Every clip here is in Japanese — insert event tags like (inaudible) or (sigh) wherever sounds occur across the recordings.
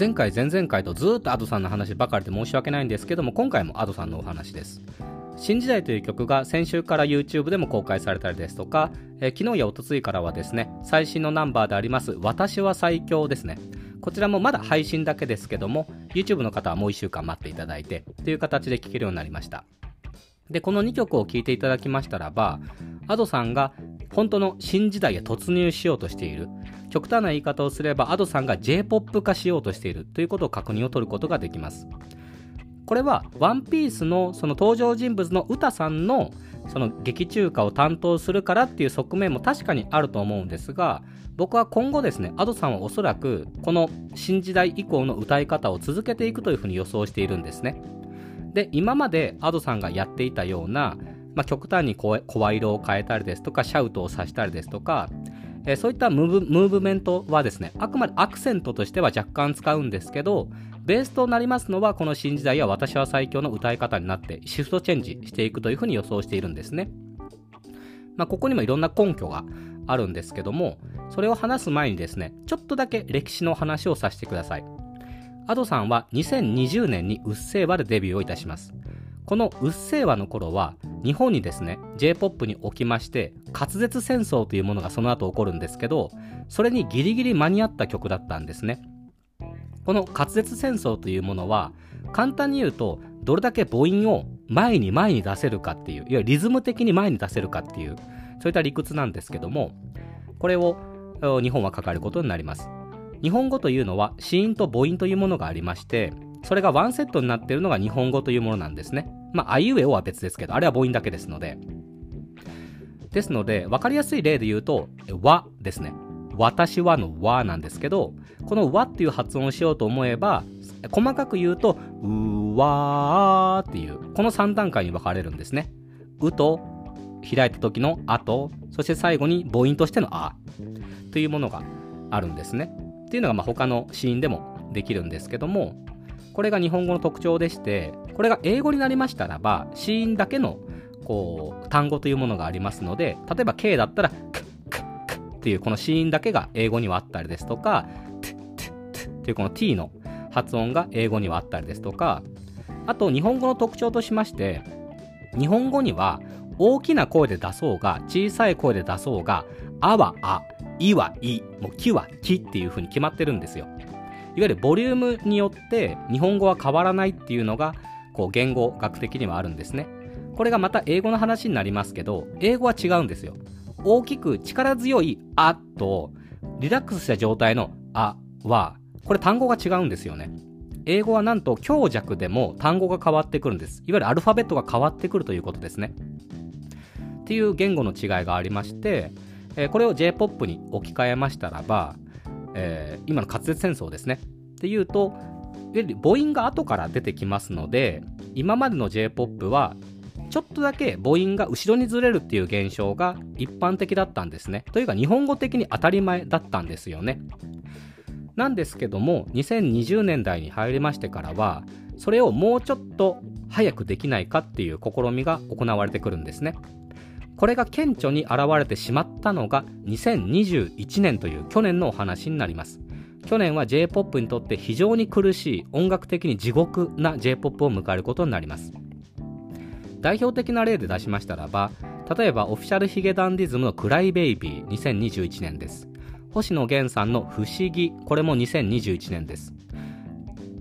前回前々回とずっと Ado さんの話ばかりで申し訳ないんですけども今回も Ado さんのお話です。新時代という曲が先週から YouTube でも公開されたりですとか、え、昨日やおとついからはですね最新のナンバーであります私は最強ですね。こちらもまだ配信だけですけども YouTube の方はもう1週間待っていただいてという形で聴けるようになりました。でこの2曲を聴いていただきましたらば Ado さんが本当の新時代へ突入しようとしている。極端な言い方をすれば Ado さんが J-POP 化しようとしている。ということを確認を取ることができます。これはワンピースのその登場人物の歌さんのその劇中歌を担当するからっていう側面も確かにあると思うんですが僕は今後ですね Ado さんはおそらくこの新時代以降の歌い方を続けていくというふうに予想しているんですね。で今まで Ado さんがやっていたようなまあ、極端に声色を変えたりですとかシャウトをさしたりですとか、えー、そういったムーブメントはですねあくまでアクセントとしては若干使うんですけどベースとなりますのはこの新時代や私は最強の歌い方になってシフトチェンジしていくというふうに予想しているんですね、まあ、ここにもいろんな根拠があるんですけどもそれを話す前にですねちょっとだけ歴史の話をさせてください。Ado さんは2020年にうっせぇわでデビューをいたします。このうっせぇわの頃は日本にですね J-POP におきまして滑舌戦争というものがその後起こるんですけどそれにギリギリ間に合った曲だったんですね。この滑舌戦争というものは簡単に言うとどれだけ母音を前に前に出せるかっていういわゆるリズム的に前に出せるかっていうそういった理屈なんですけどもこれを日本はかかることになります。日本語というのは子音と母音というものがありましてそれがワンセットになっているのが日本語というものなんですねまあ、あいうえおは別ですけど、あれは母音だけですので。ですので、わかりやすい例で言うと、わですね。私はのわなんですけど、このわっていう発音をしようと思えば、細かく言うと、うわっていう、この3段階に分かれるんですね。うと、開いた時のあと、そして最後に母音としてのあというものがあるんですね。っていうのがまあ他のシーンでもできるんですけども、これが日本語の特徴でして、これが英語になりましたらば、子音だけのこう単語というものがありますので、例えば K だったら、クックックッっていうこの子音だけが英語にはあったりですとか、トゥトゥトゥっていうこの T の発音が英語にはあったりですとか、あと日本語の特徴としまして、日本語には大きな声で出そうが、小さい声で出そうが、あはあ、いはいもうきはきっていう風に決まってるんですよ。いわゆるボリュームによって日本語は変わらないっていうのがこう言語学的にはあるんですね。これがまた英語の話になりますけど、英語は違うんですよ。大きく力強いあとリラックスした状態のあは、これ単語が違うんですよね。英語はなんと強弱でも単語が変わってくるんです。いわゆるアルファベットが変わってくるということですね。っていう言語の違いがありまして、えー、これを J-POP に置き換えましたらば、えー、今の滑舌戦争ですね。っていうと、いわゆる母音が後から出てきますので、今までの J-POP は、ちょっとだけ母音が後ろにずれるっていう現象が一般的だったんですね。というか日本語的に当たり前だったんですよね。なんですけども、2020年代に入りましてからは、それをもうちょっと早くできないかっていう試みが行われてくるんですね。これが顕著に現れてしまったのが2021年という去年のお話になります。去年は J-POP にとって非常に苦しい音楽的に地獄な J-POP を迎えることになります。代表的な例で出しましたらば、例えばオフィシャルヒゲダンディズムのクライベイビー2021年です。星野源さんの不思議、これも2021年です。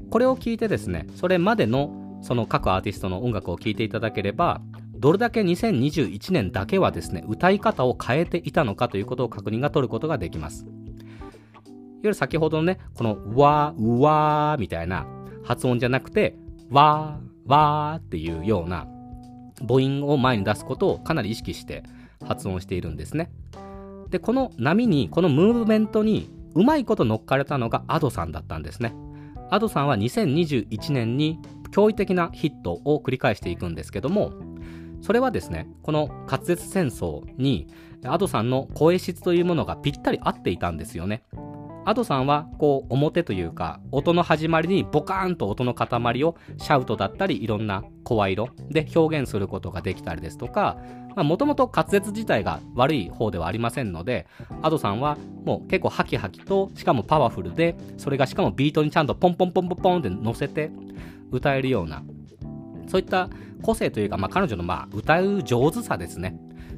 これを聞いてですね、それまでのその各アーティストの音楽を聴いていただければ、どれだけ2021年だけはですね、歌い方を変えていたのかということを確認が取ることができます。いわゆる先ほどのね、このわー、うわーみたいな発音じゃなくて、わー、わーっていうような母音を前に出すことをかなり意識して発音しているんですね。で、この波に、このムーブメントにうまいこと乗っかれたのが Ado さんだったんですね。Ado さんは2021年に驚異的なヒットを繰り返していくんですけども、それはですね、この滑舌戦争に、Ado さんの声質というものがぴったり合っていたんですよね。Ado さんはこう表というか音の始まりにボカーンと音の塊をシャウトだったりいろんな声色で表現することができたりですとかもともと滑舌自体が悪い方ではありませんので Ado さんはもう結構ハキハキとしかもパワフルでそれがしかもビートにちゃんとポンポンポンポンポンって乗せて歌えるようなそういった個性というか、まあ、彼女のまあ歌う上手さですね。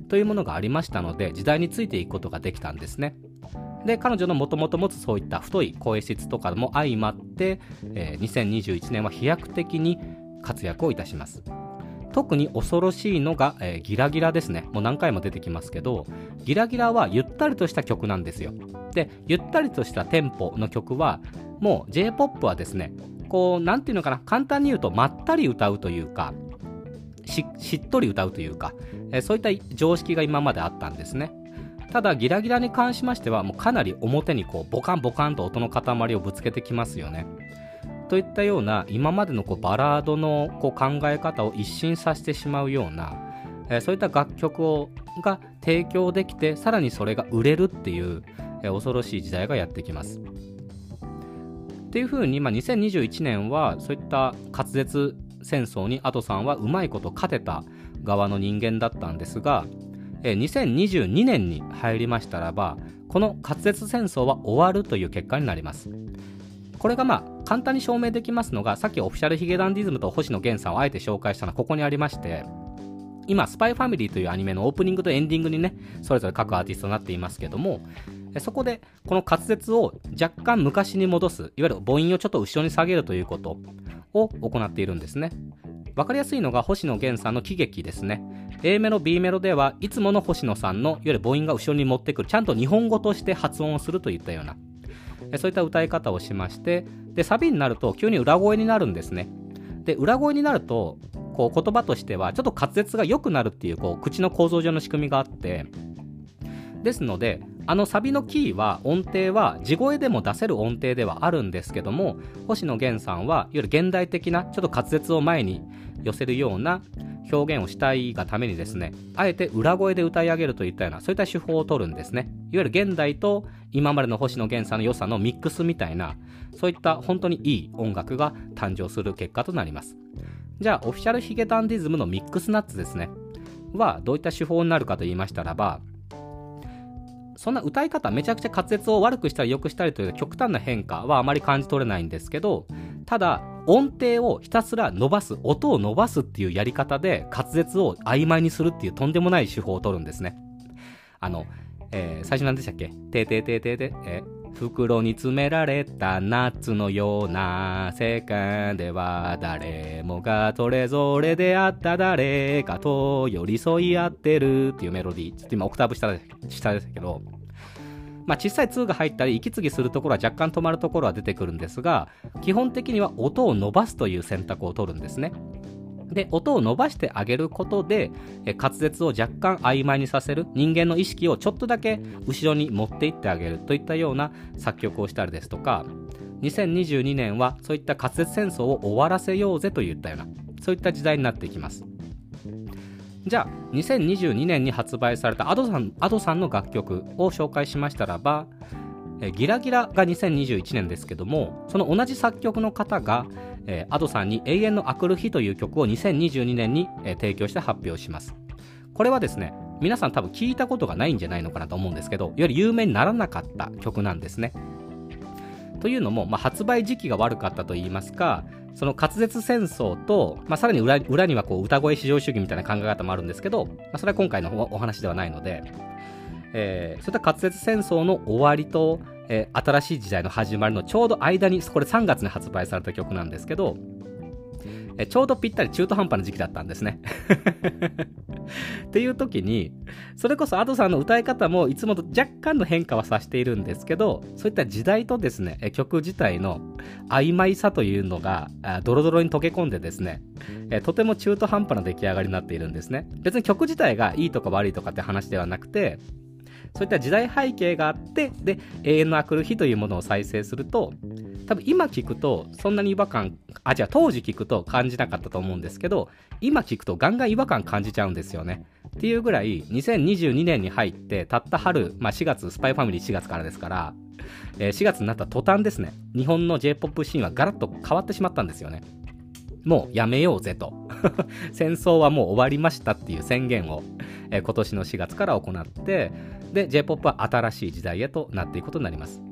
というものがありましたので時代についていくことができたんですね。で彼女のもともと持つそういった太い声質とかも相まって、えー、2021年は飛躍的に活躍をいたします。特に恐ろしいのが、えー、ギラギラですね。もう何回も出てきますけどギラギラはゆったりとした曲なんですよ。でゆったりとしたテンポの曲はもう J-POP はですねこう何て言うのかな簡単に言うとまったり歌うというかしっとり歌うというか、えー、そういった常識が今まであったんですねただギラギラに関しましてはもうかなり表にこうボカンボカンと音の塊をぶつけてきますよね。といったような今までのこうバラードのこう考え方を一新させてしまうような、えー、そういった楽曲をが提供できてさらにそれが売れるっていう、えー、恐ろしい時代がやってきます。っていうふうに、まあ、2021年はそういった滑舌戦争にアトさんはうまいこと勝てた側の人間だったんですがえ2022年に入りましたらばこの滑舌戦争は終わるという結果になります。これがまあ簡単に証明できますのがさっきオフィシャルヒゲダンディズムと星野源さんをあえて紹介したのはここにありまして今、スパイファミリーというアニメのオープニングとエンディングにね、それぞれ各アーティストになっていますけども、そこでこの滑舌を若干昔に戻す、いわゆる母音をちょっと後ろに下げるということを行っているんですね。わかりやすいのが星野源さんの喜劇ですね。A メロ、B メロではいつもの星野さんのいわゆる母音が後ろに持ってくる、ちゃんと日本語として発音をするといったような、そういった歌い方をしまして、で、サビになると急に裏声になるんですね。で、裏声になると、こう言葉としてはちょっと滑舌が良くなるっていうこう口の構造上の仕組みがあって、ですので、あのサビのキーは音程は地声でも出せる音程ではあるんですけども星野源さんはいわゆる現代的なちょっと滑舌を前に寄せるような表現をしたいがためにですねあえて裏声で歌い上げるといったようなそういった手法を取るんですね。いわゆる現代と今までの星野源さんの良さのミックスみたいなそういった本当にいい音楽が誕生する結果となります。じゃあオフィシャルヒゲダンディズムのミックスナッツですね。はどういった手法になるかと言いましたらばそんな歌い方めちゃくちゃ滑舌を悪くしたり良くしたりという極端な変化はあまり感じ取れないんですけどただ音程をひたすら伸ばす音を伸ばすっていうやり方で滑舌を曖昧にするっていうとんでもない手法を取るんですね。あの、えー、最初何でしたっけ？てててててえ袋に詰められたナッツのような世界では誰もがそれぞれであった誰かと寄り添い合ってるっていうメロディー。ちょっと今オクターブ下下ですけど、まあ、小さい2が入ったり息継ぎするところは若干止まるところは出てくるんですが、基本的には音を伸ばすという選択を取るんですね。で、音を伸ばしてあげることで、滑舌を若干曖昧にさせる、人間の意識をちょっとだけ後ろに持っていってあげるといったような作曲をしたりですとか、2022年はそういった滑舌戦争を終わらせようぜといったような、そういった時代になっていきます。じゃあ、2022年に発売された Ado さん Ado さんの楽曲を紹介しましたらば、えギラギラが2021年ですけども、その同じ作曲の方が、え、Ado さんに永遠のあくる日という曲を2022年に、えー、提供して発表します。これはですね、皆さん多分聞いたことがないんじゃないのかなと思うんですけど、より有名にならなかった曲なんですね。というのも、まあ、発売時期が悪かったといいますか、その滑舌戦争と、まあ、さらに裏裏にはこう歌声至上主義みたいな考え方もあるんですけど、まあ、それは今回のお話ではないので、えー、そういった滑舌戦争の終わりと、えー、新しい時代の始まりのちょうど間に、これ3月に発売された曲なんですけど、えちょうどぴったり中途半端な時期だったんですね。(laughs) っていう時に、それこそ Ado さんの歌い方もいつもと若干の変化はさせているんですけど、そういった時代とですね、曲自体の曖昧さというのがドロドロに溶け込んでですね、とても中途半端な出来上がりになっているんですね。別に曲自体がいいとか悪いとかって話ではなくて、そういった時代背景があって、で、永遠のあくる日というものを再生すると、多分今聞くとそんなに違和感あじゃあ当時聞くと感じなかったと思うんですけど今聞くとガンガン違和感感じちゃうんですよねっていうぐらい2022年に入ってたった春、まあ、4月スパイファミリー4月からですからえー、4月になった途端ですね、日本の J-POP シーンはガラッと変わってしまったんですよね。もうやめようぜと。(laughs) 戦争はもう終わりましたっていう宣言を、え、今年の4月から行って、で、J-POP は新しい時代へとなっていくことになります。いわ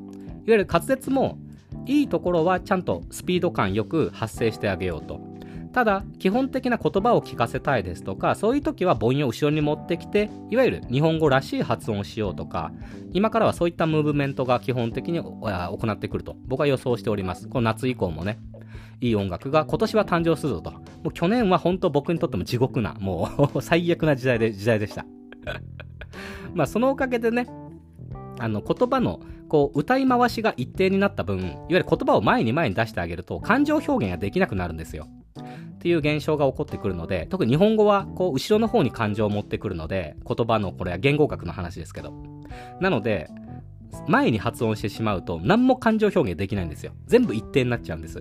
ゆる滑舌もいいところはちゃんとスピード感よく発声してあげようと。ただ、基本的な言葉を聞かせたいですとか、そういう時は母音を後ろに持ってきて、いわゆる日本語らしい発音をしようとか、今からはそういったムーブメントが基本的に行ってくると、僕は予想しております。この夏以降もね、いい音楽が今年は誕生するぞと。もう去年は本当僕にとっても地獄な、もう (laughs) 最悪な時代で、時代でした。まあそのおかげでね、あの言葉のこう歌い回しが一定になった分、いわゆる言葉を前に前に出してあげると感情表現ができなくなるんですよ。っていう現象が起こってくるので、特に日本語はこう後ろの方に感情を持ってくるので、言葉のこれは言語学の話ですけど。なので、前に発音してしまうと何も感情表現できないんですよ。全部一定になっちゃうんです。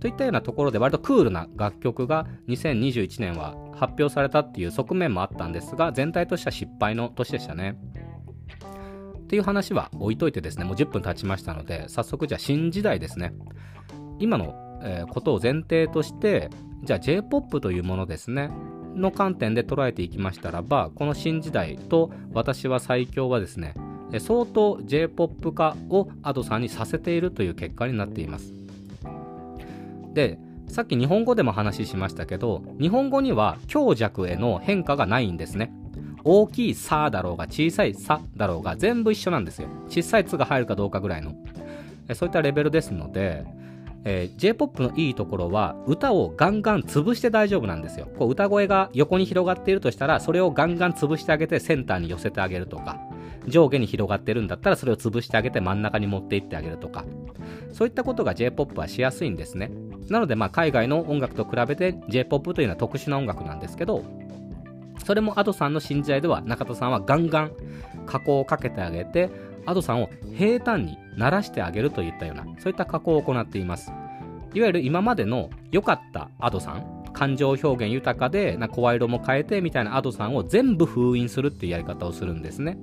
といったようなところで割とクールな楽曲が2021年は発表されたっていう側面もあったんですが、全体としては失敗の年でしたね。っていう話は置いといてですね、もう10分経ちましたので、早速じゃあ新時代ですね。今のえ、ことを前提として、じゃあ J-POP というものですね、の観点で捉えていきましたらば、この新時代と私は最強はですね、相当 J-POP 化を Ado さんにさせているという結果になっています。で、さっき日本語でも話しましたけど、日本語には強弱への変化がないんですね。大きいさだろうが小さいさだろうが全部一緒なんですよ。小さいつが入るかどうかぐらいの。そういったレベルですので、えー、J-POP のいいところは歌をガンガン潰して大丈夫なんですよ。こう歌声が横に広がっているとしたらそれをガンガン潰してあげてセンターに寄せてあげるとか上下に広がってるんだったらそれを潰してあげて真ん中に持っていってあげるとかそういったことが J-POP はしやすいんですね。なのでまあ海外の音楽と比べて J-POP というのは特殊な音楽なんですけどそれも Ado さんの信じ合いでは中田さんはガンガン加工をかけてあげて Ado さんを平坦に鳴らしてあげるといったような、そういった加工を行っています。いわゆる今までの良かった Ado さん、感情表現豊かで、な声色も変えてみたいな Ado さんを全部封印するっていうやり方をするんですね。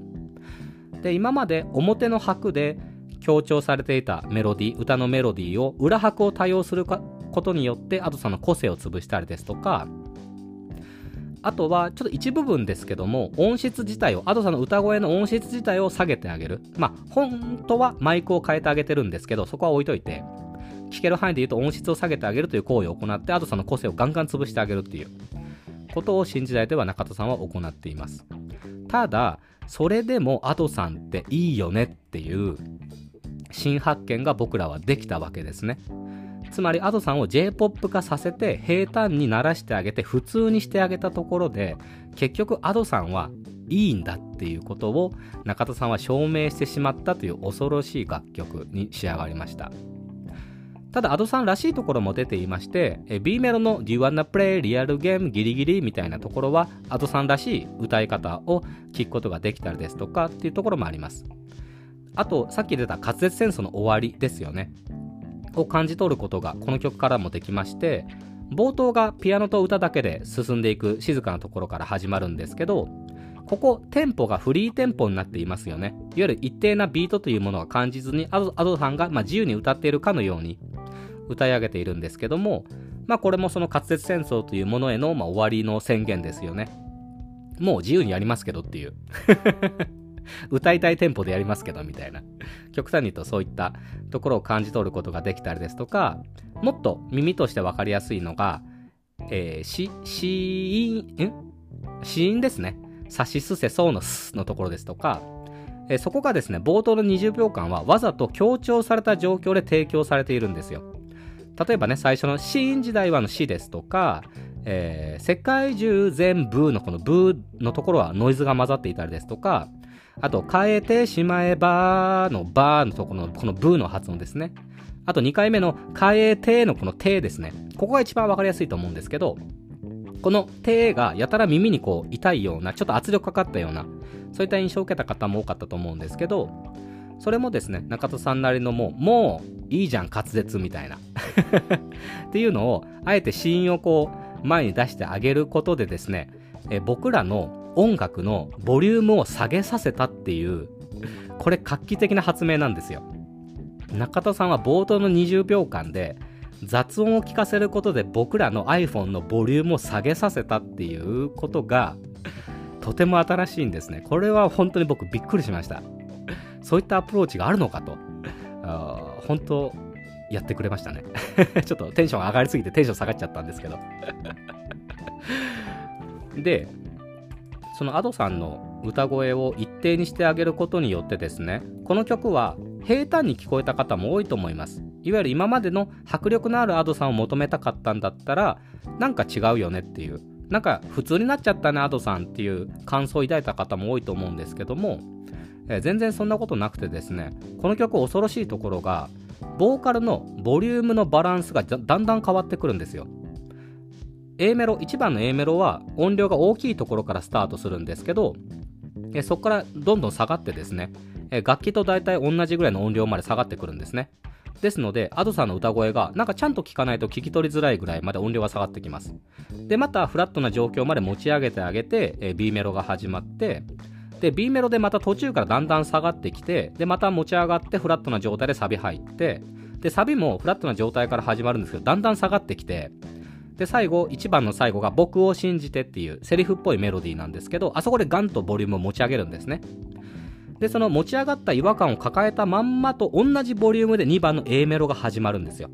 で、今まで表の拍で強調されていたメロディー、歌のメロディーを裏拍を多用することによって Ado さんの個性を潰したりですとか、あとは、ちょっと一部分ですけども、音質自体を、Ado さんの歌声の音質自体を下げてあげる。まあ、本当はマイクを変えてあげてるんですけど、そこは置いといて、聞ける範囲で言うと音質を下げてあげるという行為を行って、Ado さんの個性をガンガン潰してあげるっていうことを新時代では中田さんは行っています。ただ、それでも Ado さんっていいよねっていう新発見が僕らはできたわけですね。つまり Ado さんを J-POP 化させて平坦にならしてあげて普通にしてあげたところで結局 Ado さんはいいんだっていうことを中田さんは証明してしまったという恐ろしい楽曲に仕上がりました。ただ Ado さんらしいところも出ていまして B メロの Do You Wanna Play リアルゲームギリギリみたいなところは Ado さんらしい歌い方を聞くことができたりですとかっていうところもあります。あとさっき出た滑舌戦争の終わりですよね。を感じ取ることがこの曲からもできまして冒頭がピアノと歌だけで進んでいく静かなところから始まるんですけどここテンポがフリーテンポになっていますよね。いわゆる一定なビートというものが感じずにアドアドさんが、まあ、自由に歌っているかのように歌い上げているんですけどもまあこれもその滑舌戦争というものへの、まあ、終わりの宣言ですよね。もう自由にやりますけどっていう。歌いたいテンポでやりますけどみたいな極端に言うとそういったところを感じ取ることができたりですとかもっと耳として分かりやすいのが、えー、し、死因、ですね。さしすせそうのすのところですとか、えー、そこがですね、冒頭の20秒間はわざと強調された状況で提供されているんですよ。例えばね、最初のシーン時代はの死ですとか、えー、世界中全部のこのブーのところはノイズが混ざっていたりですとか、あと、変えてしまえばのバーのところの、このブーの発音ですね。あと2回目の変えてのこのてですね。ここが一番わかりやすいと思うんですけど、このてがやたら耳にこう痛いような、ちょっと圧力かかったような、そういった印象を受けた方も多かったと思うんですけど、それもですね、中田さんなりのもう、もういいじゃん、滑舌みたいな。(laughs) っていうのを、あえてシーンをこう、前に出してあげることでですね、え僕らの音楽のボリュームを下げさせたっていう、これ画期的な発明なんですよ。中田さんは冒頭の20秒間で、雑音を聞かせることで僕らの iPhone のボリュームを下げさせたっていうことがとても新しいんですね。これは本当に僕びっくりしました。そういったアプローチがあるのかと。あ本当やってくれましたね。(laughs) ちょっとテンション上がりすぎてテンション下がっちゃったんですけど。(laughs) で、その Ado さんの歌声を一定にしてあげることによってですね、この曲は平坦に聞こえた方も多いと思います。いわゆる今までの迫力のある Ado さんを求めたかったんだったら、なんか違うよねっていう。なんか普通になっちゃったね、Ado さんっていう感想を抱いた方も多いと思うんですけども、えー、全然そんなことなくてですね、この曲恐ろしいところが、ボーカルのボリュームのバランスがだんだん変わってくるんですよ。A メロ、1番の A メロは音量が大きいところからスタートするんですけど、そこからどんどん下がってですね、楽器と大体同じぐらいの音量まで下がってくるんですね。ですので、Ado さんの歌声がなんかちゃんと聞かないと聞き取りづらいぐらいまで音量が下がってきます。で、またフラットな状況まで持ち上げてあげて、B メロが始まって、で、B メロでまた途中からだんだん下がってきて、で、また持ち上がってフラットな状態でサビ入って、で、サビもフラットな状態から始まるんですけど、だんだん下がってきて、で、最後、1番の最後が僕を信じてっていうセリフっぽいメロディーなんですけど、あそこでガンとボリュームを持ち上げるんですね。で、その持ち上がった違和感を抱えたまんまと同じボリュームで2番の A メロが始まるんですよ。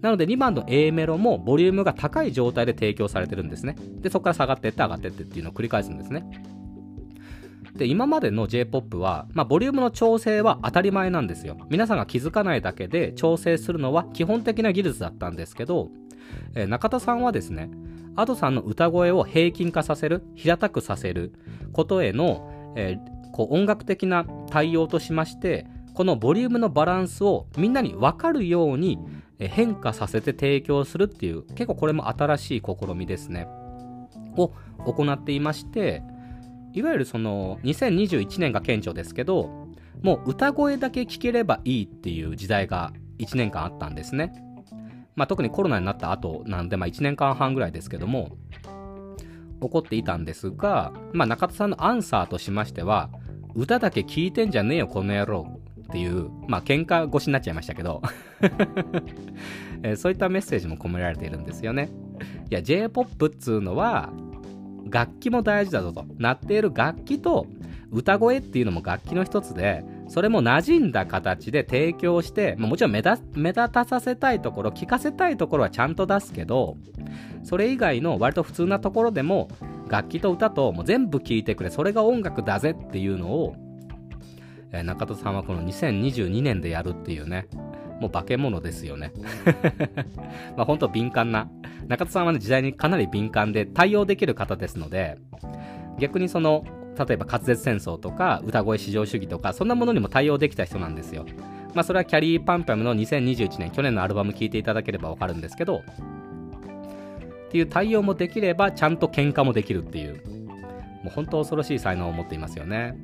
なので2番の A メロもボリュームが高い状態で提供されてるんですね。で、そこから下がってって上がってってっていうのを繰り返すんですね。で、今までの J-POP は、まあ、ボリュームの調整は当たり前なんですよ。皆さんが気づかないだけで調整するのは基本的な技術だったんですけど、えー、中田さんはですね、Ado さんの歌声を平均化させる、平たくさせることへの、えーこう音楽的な対応としましてこのボリュームのバランスをみんなに分かるように変化させて提供するっていう結構これも新しい試みですね。を行っていましていわゆるその2021年が顕著ですけどもう歌声だけ聴ければいいっていう時代が1年間あったんですね。まあ、特にコロナになった後なんで、まあ、1年間半ぐらいですけども起こっていたんですが、まあ、中田さんのアンサーとしましては歌だけ聞いてんじゃねえよ、この野郎。っていう、まあ、喧嘩越しになっちゃいましたけど (laughs) えそういったメッセージも込められているんですよね。いや、J-POP っつうのは、楽器も大事だぞと。鳴っている楽器と歌声っていうのも楽器の一つで、それも馴染んだ形で提供して、もちろん目立目立たさせたいところ、聞かせたいところはちゃんと出すけど、それ以外の割と普通なところでも、楽器と歌ともう全部聴いてくれそれが音楽だぜっていうのを、えー、中戸さんはこの2022年でやるっていうねもう化け物ですよね。(laughs) まあ本当敏感な中戸さんはね時代にかなり敏感で対応できる方ですので逆にその例えば滑舌戦争とか歌声至上主義とかそんなものにも対応できた人なんですよまあそれはキャリーパンパムの2021年去年のアルバム聴いていただければわかるんですけどっていう対応もできればちゃんと喧嘩もできるっていうもう本当恐ろしい才能を持っていますよね。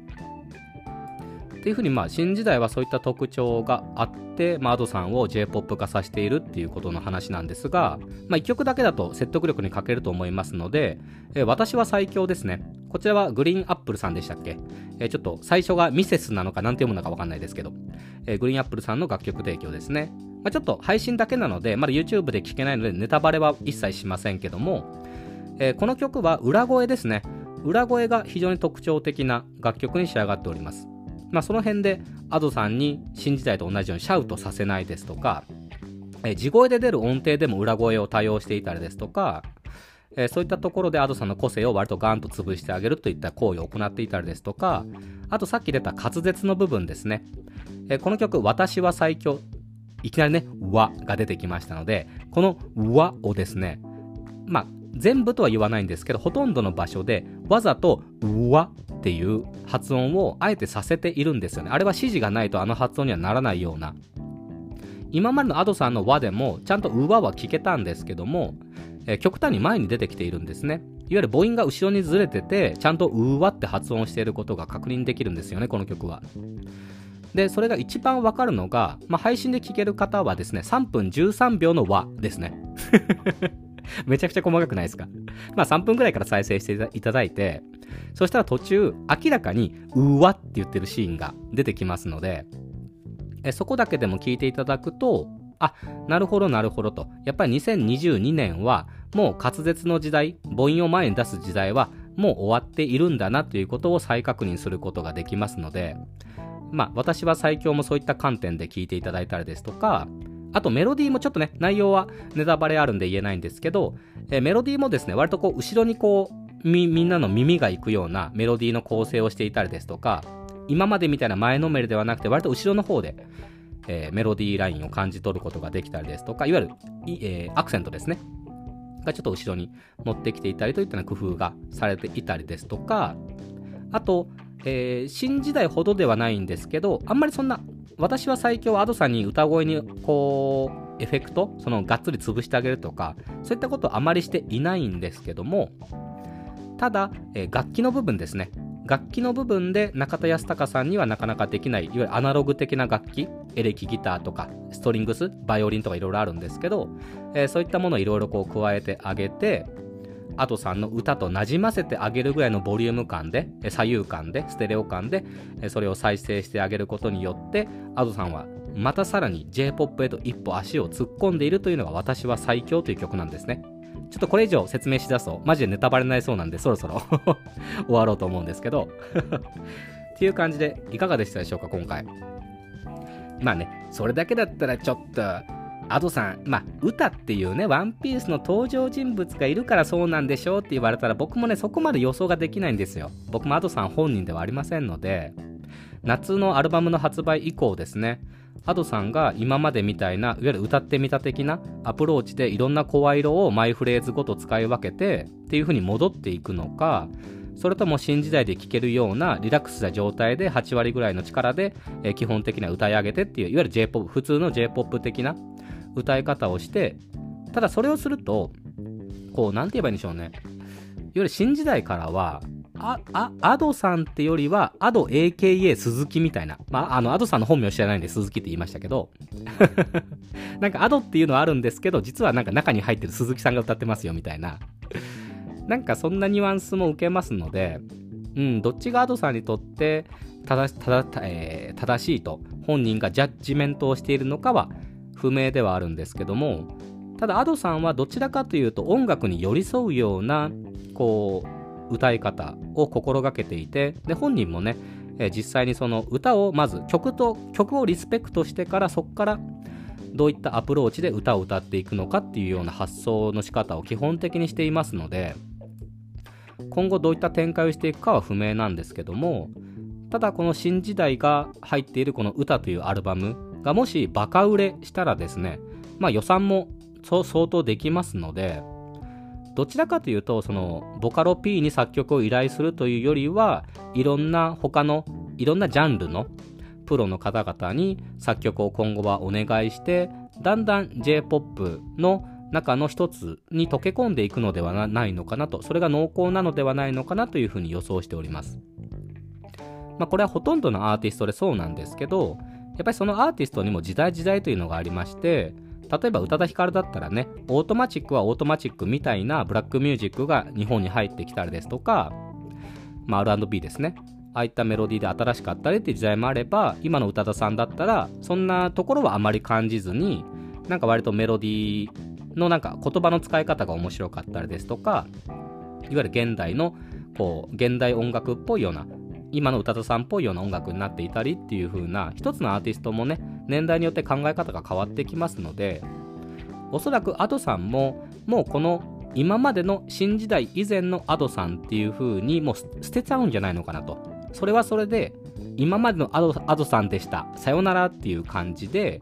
っていうふうにまあ新時代はそういった特徴があって、まあ、Ado さんを J-POP 化させているっていうことの話なんですが、まあ、1曲だけだと説得力に欠けると思いますので、え、私は最強ですね。こちらはグリーンアップルさんでしたっけ、えー、ちょっと最初がミセスなのかなんて読むのかわかんないですけど、えー、グリーンアップルさんの楽曲提供ですね。まあ、ちょっと配信だけなので、まだ YouTube で聴けないのでネタバレは一切しませんけども、えー、この曲は裏声ですね。裏声が非常に特徴的な楽曲に仕上がっております。まあ、その辺で Ado さんに新時代と同じようにシャウトさせないですとか、えー、地声で出る音程でも裏声を多用していたりですとか、えー、そういったところで Ado さんの個性を割とガンと潰してあげるといった行為を行っていたりですとか、あとさっき出た滑舌の部分ですね。えー、この曲、私は最強いきなりね、わが出てきましたので、このわをですね、まあ、全部とは言わないんですけど、ほとんどの場所でわざとうわっていう発音をあえてさせているんですよね。あれは指示がないとあの発音にはならないような。今までの Ado さんの和でもちゃんとうわは聞けたんですけども、え、極端に前に出てきているんですね。いわゆる母音が後ろにずれてて、ちゃんとうわって発音していることが確認できるんですよね、この曲は。で、それが一番わかるのが、まあ、配信で聞ける方はですね、3分13秒の和ですね。(laughs) めちゃくちゃ細かくないですか？まあ3分くらいから再生していただいて、そしたら途中、明らかに、うわって言ってるシーンが出てきますので、えそこだけでも聞いていただくと、あ、なるほどなるほどと。やっぱり2022年は、もう滑舌の時代、母音を前に出す時代は、もう終わっているんだなということを再確認することができますので、まあ、私は最強もそういった観点で聞いていただいたりですとか、あとメロディーもちょっとね、内容はネタバレあるんで言えないんですけど、えメロディーもですね、割とこう、後ろにこうみ、みんなの耳が行くようなメロディーの構成をしていたりですとか、今までみたいな前のめりではなくて、割と後ろの方で、えー、メロディーラインを感じ取ることができたりですとか、いわゆる、えー、アクセントですね。がちょっと後ろに持ってきていたりといったような工夫がされていたりですとか、あと、えー、新時代ほどではないんですけど、あんまりそんな、私は最強アドさんに歌声にこう、エフェクト、そのがっつり潰してあげるとか、そういったことをあまりしていないんですけども、ただ、えー、楽器の部分ですね。楽器の部分で中田康隆さんにはなかなかできない、いわゆるアナログ的な楽器、エレキギターとか、ストリングス、バイオリンとかいろいろあるんですけど、えー、そういったものをいろいろこう加えてあげて、アドさんの歌となじませてあげるぐらいのボリューム感で、左右感で、ステレオ感で、それを再生してあげることによって、アドさんはまたさらに J-POP へと一歩足を突っ込んでいるというのが私は最強という曲なんですね。ちょっとこれ以上説明しだすと、マジでネタバレになりそうなんで、そろそろ (laughs) 終わろうと思うんですけどっていう感じで、いかがでしたでしょうか、今回。まあね、それだけだったらちょっと、アドさん、まあ、歌っていうね、ワンピースの登場人物がいるからそうなんでしょうって言われたら、僕もね、そこまで予想ができないんですよ。僕もアドさん本人ではありませんので、夏のアルバムの発売以降ですね、アドさんが今までみたいな、いわゆる歌ってみた的なアプローチでいろんな声色をマイフレーズごと使い分けてっていう風に戻っていくのか、それとも新時代で聴けるようなリラックスした状態で8割ぐらいの力で、基本的には歌い上げてっていう、いわゆる J-POP、普通の J-POP 的な歌い方をして、ただそれをすると、こう、なんて言えばいいんでしょうね。いわゆる新時代からは、あ、あ、アドさんってよりは、アド AKA 鈴木みたいな。まあ、あの、アドさんの本名知らないんで鈴木って言いましたけど、(laughs) なんかアドっていうのはあるんですけど、実はなんか中に入ってる鈴木さんが歌ってますよみたいな。なんかそんなニュアンスも受けますので、うん、どっちがアドさんにとって正えー、正しいと本人がジャッジメントをしているのかは不明ではあるんですけども、ただ Ado さんはどちらかというと音楽に寄り添うような、こう、歌い方を心がけていて、で、本人もね、え実際にその歌をまず曲と曲をリスペクトしてからそこからどういったアプローチで歌を歌っていくのかっていうような発想の仕方を基本的にしていますので今後どういった展開をしていくかは不明なんですけどもただこの新時代が入っているこの歌というアルバムがもしバカ売れしたらですね、まあ予算も相当できますので、どちらかというと、その、ボカロ P に作曲を依頼するというよりは、いろんな他の、いろんなジャンルのプロの方々に作曲を今後はお願いして、だんだん J-POP の中の一つに溶け込んでいくのではないのかなと、それが濃厚なのではないのかなというふうに予想しております。まあこれはほとんどのアーティストでそうなんですけど、やっぱりそのアーティストにも時代時代というのがありまして、例えば宇多田ヒカルだったらね、オートマチックはオートマチックみたいなブラックミュージックが日本に入ってきたりですとか、まあ、R&B ですね。ああいったメロディーで新しかったりっていう時代もあれば、今の宇多田さんだったら、そんなところはあまり感じずに、なんか割とメロディーのなんか言葉の使い方が面白かったりですとか、いわゆる現代の、こう、現代音楽っぽいような今の宇多田さんっぽいような音楽になっていたりっていう風な一つのアーティストもね年代によって考え方が変わってきますのでおそらく Ado さんももうこの今までの新時代以前の Ado さんっていう風にもう捨てちゃうんじゃないのかなと。それはそれで今までの Ado, さんでした。さよならっていう感じで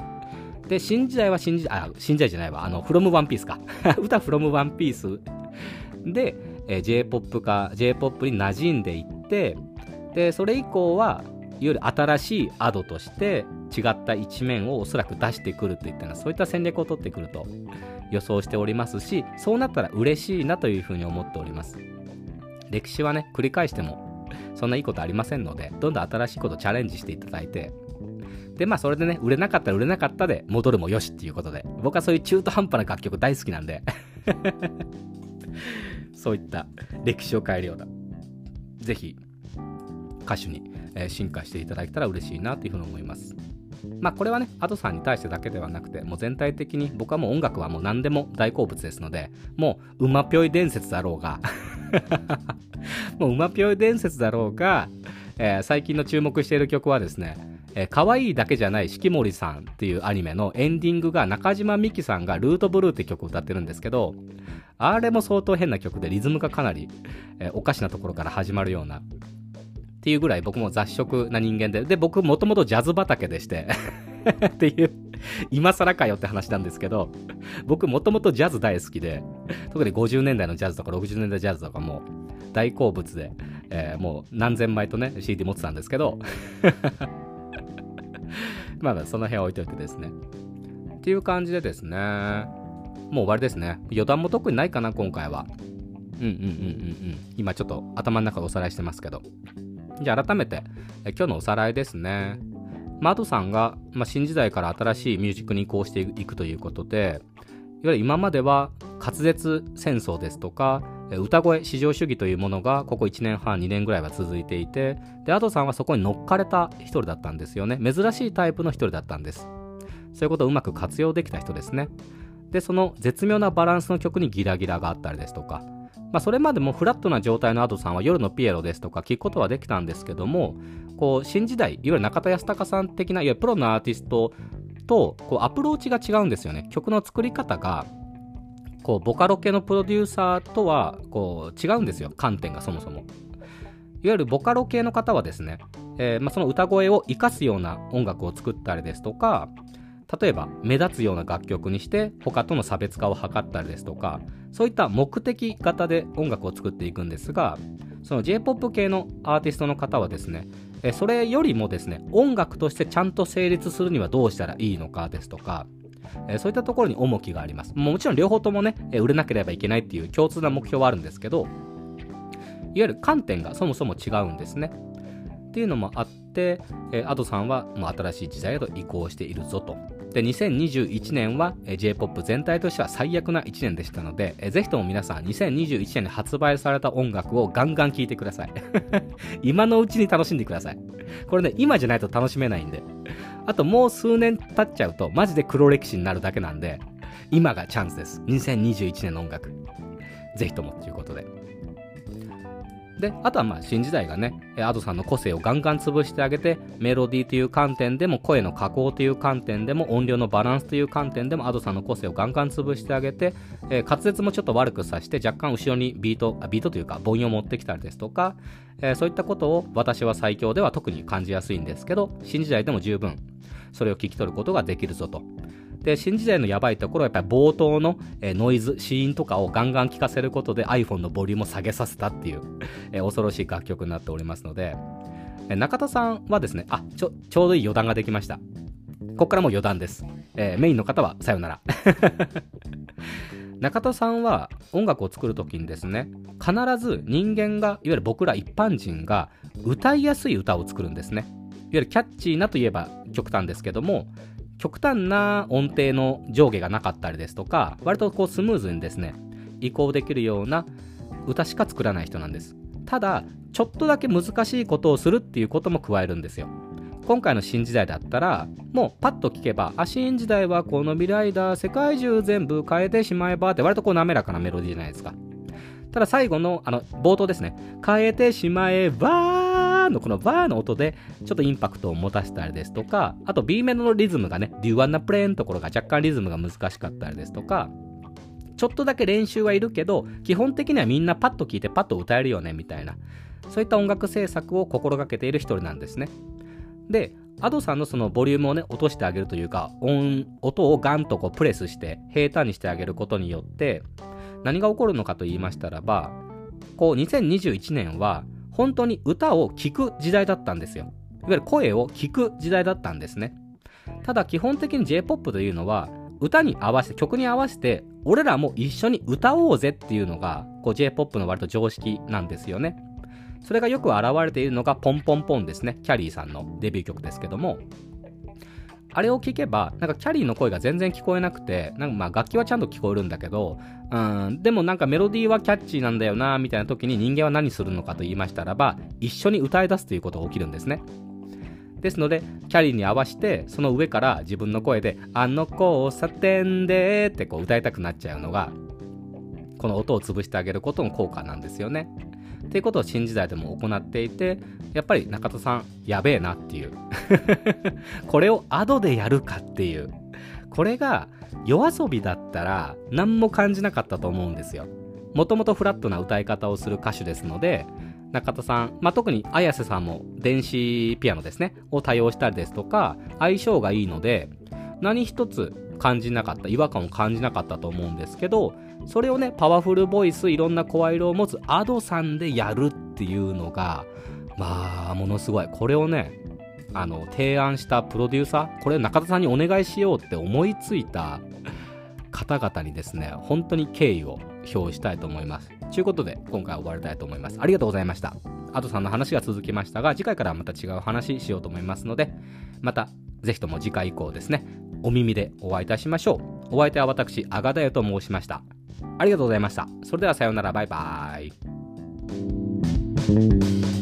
で新時代は新時代あ新時代じゃないわ。あの From One Piece か。(laughs) 歌 From One Piece で、えー、J-POP か J-POP に馴染んでいってでそれ以降はいわゆる新しいアドとして違った一面をおそらく出してくるといったようなそういった戦略を取ってくると予想しておりますしそうなったら嬉しいなというふうに思っております。歴史はね繰り返してもそんないいことありませんので、どんどん新しいことチャレンジしていただいて、で、まあそれでね、売れなかったら売れなかったで戻るもよしっていうことで、僕はそういう中途半端な楽曲大好きなんで (laughs) そういった歴史を変えるような、ぜひ歌手に、え進化していただけたら嬉しいなというふうに思います。まあこれはね、アドさんに対してだけではなくて、もう全体的に僕はもう音楽はもう何でも大好物ですので、もう馬ぴょい伝説だろうが (laughs) もう馬ぴょい伝説だろうが、えー、最近の注目している曲はですね、えー、可愛いだけじゃない四季森さんっていうアニメのエンディングが中島美紀さんがルートブルーって曲を歌ってるんですけど、あれも相当変な曲でリズムがかなり、えー、おかしなところから始まるような、っていうぐらい僕も雑食な人間で、で、僕もともとジャズ畑でして (laughs) っていう、今更かよって話なんですけど、僕もともとジャズ大好きで、特に50年代のジャズとか60年代ジャズとかも大好物で、えー、もう何千枚とね、CD 持ってたんですけど (laughs) まあその辺置いといてですね。っていう感じでですね、もう終わりですね。余談も特にないかな、今回は。うんうんうんうんうん。今ちょっと頭の中でおさらいしてますけど。じゃあ改めて、今日のおさらいですね。マートさんが、まあ、新時代から新しいミュージックに移行していくということで、いわゆる今までは滑舌戦争ですとか、歌声至上主義というものがここ1年半2年ぐらいは続いていてでアドさんはそこに乗っかれた一人だったんですよね。珍しいタイプの一人だったんです。そういうことをうまく活用できた人ですね。でその絶妙なバランスの曲にギラギラがあったりですとかまあ、それまでもフラットな状態のアドさんは夜のピエロですとか聞くことはできたんですけどもこう新時代いわゆる中田康隆さん的ないわゆるプロのアーティストとこうアプローチが違うんですよね。曲の作り方がこうボカロ系のプロデューサーとはこう違うんですよ。観点がそもそも。いわゆるボカロ系の方はですね、えー、まあ、その歌声を生かすような音楽を作ったりですとか例えば目立つような楽曲にして他との差別化を図ったりですとかそういった目的型で音楽を作っていくんですがその J-POP 系のアーティストの方はですねそれよりもですね音楽としてちゃんと成立するにはどうしたらいいのかですとかそういったところに重きがあります。もちろん両方ともね、売れなければいけないっていう共通な目標はあるんですけど、いわゆる観点がそもそも違うんですね。っていうのもあって、えアドさんはもう新しい時代へと移行しているぞと。で、2021年は J-POP 全体としては最悪な1年でしたので、ぜひとも皆さん2021年に発売された音楽をガンガン聴いてください。(laughs) 今のうちに楽しんでください。これね、今じゃないと楽しめないんで。あともう数年経っちゃうと、マジで黒歴史になるだけなんで、今がチャンスです。2021年の音楽。ぜひともということで。で、あとはまあ新時代がね、アドさんの個性をガンガン潰してあげて、メロディーという観点でも、声の加工という観点でも、音量のバランスという観点でも、アドさんの個性をガンガン潰してあげて、えー、滑舌もちょっと悪くさせて、若干後ろにビートあ、ビートというか母音を持ってきたりですとか、えー、そういったことを私は最強では特に感じやすいんですけど、新時代でも十分、それを聞き取ることができるぞと。で、新時代のやばいところはやっぱり冒頭の、ノイズ、シーンとかをガンガン聞かせることで iPhone のボリュームを下げさせたっていう、恐ろしい楽曲になっておりますので、中田さんはですね、あ、ちょ、ちょうどいい余談ができました。ここからも余談です。えー、メインの方はさよなら。(laughs) 中田さんは音楽を作るときにですね、必ず人間が、いわゆる僕ら一般人が歌いやすい歌を作るんですね。いわゆるキャッチーなといえば極端ですけども、極端な音程の上下がなかったりですとか、割とこうスムーズにですね、移行できるような歌しか作らない人なんです。ただ、ちょっとだけ難しいことをするっていうことも加えるんですよ。今回の新時代だったら、もうパッと聞けば、あ、新時代はこの未来だ、世界中全部変えてしまえばって割とこう滑らかなメロディーじゃないですか。ただ最後の、あの、冒頭ですね。変えてしまえばーのこのバーの音でちょっとインパクトを持たせたりですとか、あと B メロのリズムがね、デュアンナプレーンのところが若干リズムが難しかったりですとか、ちょっとだけ練習はいるけど、基本的にはみんなパッと聴いてパッと歌えるよね、みたいな。そういった音楽制作を心がけている一人なんですね。で、アドさんのそのボリュームをね、落としてあげるというか、音、音をガンとこうプレスして平坦にしてあげることによって、何が起こるのかと言いましたらば、こう2021年は本当に歌を聴く時代だったんですよ。いわゆる声を聴く時代だったんですね。ただ基本的に J-POP というのは歌に合わせて、曲に合わせて俺らも一緒に歌おうぜっていうのがこう J-POP の割と常識なんですよね。それがよく表れているのがポンポンポンですね。キャリーさんのデビュー曲ですけども、あれを聞けば、なんかキャリーの声が全然聞こえなくて、なんかまあ楽器はちゃんと聞こえるんだけど、うん、でもなんかメロディーはキャッチーなんだよな、みたいな時に人間は何するのかと言いましたらば、一緒に歌い出すということが起きるんですね。ですので、キャリーに合わせて、その上から自分の声で、あの交差点でってこう歌いたくなっちゃうのが、この音を潰してあげることの効果なんですよね。っていうことを新時代でも行っていて、やっぱり中田さん、やべえなっていう。(laughs) これをアドでやるかっていう。これが夜遊びだったら何も感じなかったと思うんですよ。もともとフラットな歌い方をする歌手ですので、中田さん、まあ、特に綾瀬さんも電子ピアノですね、を多用したりですとか、相性がいいので、何一つ感じなかった、違和感を感じなかったと思うんですけど、それをね、パワフルボイス、いろんな声色を持つ Ado さんでやるっていうのが、まあ、ものすごい。これをね、あの、提案したプロデューサー、これ中田さんにお願いしようって思いついた方々にですね、本当に敬意を表したいと思います。ということで、今回は終わりたいと思います。ありがとうございました。アドさんの話が続きましたが、次回からまた違う話しようと思いますので、また、ぜひとも次回以降ですね、お耳でお会いいたしましょう。お相手は私、アガダヨと申しました。ありがとうございました。それではさようなら、バイバーイ。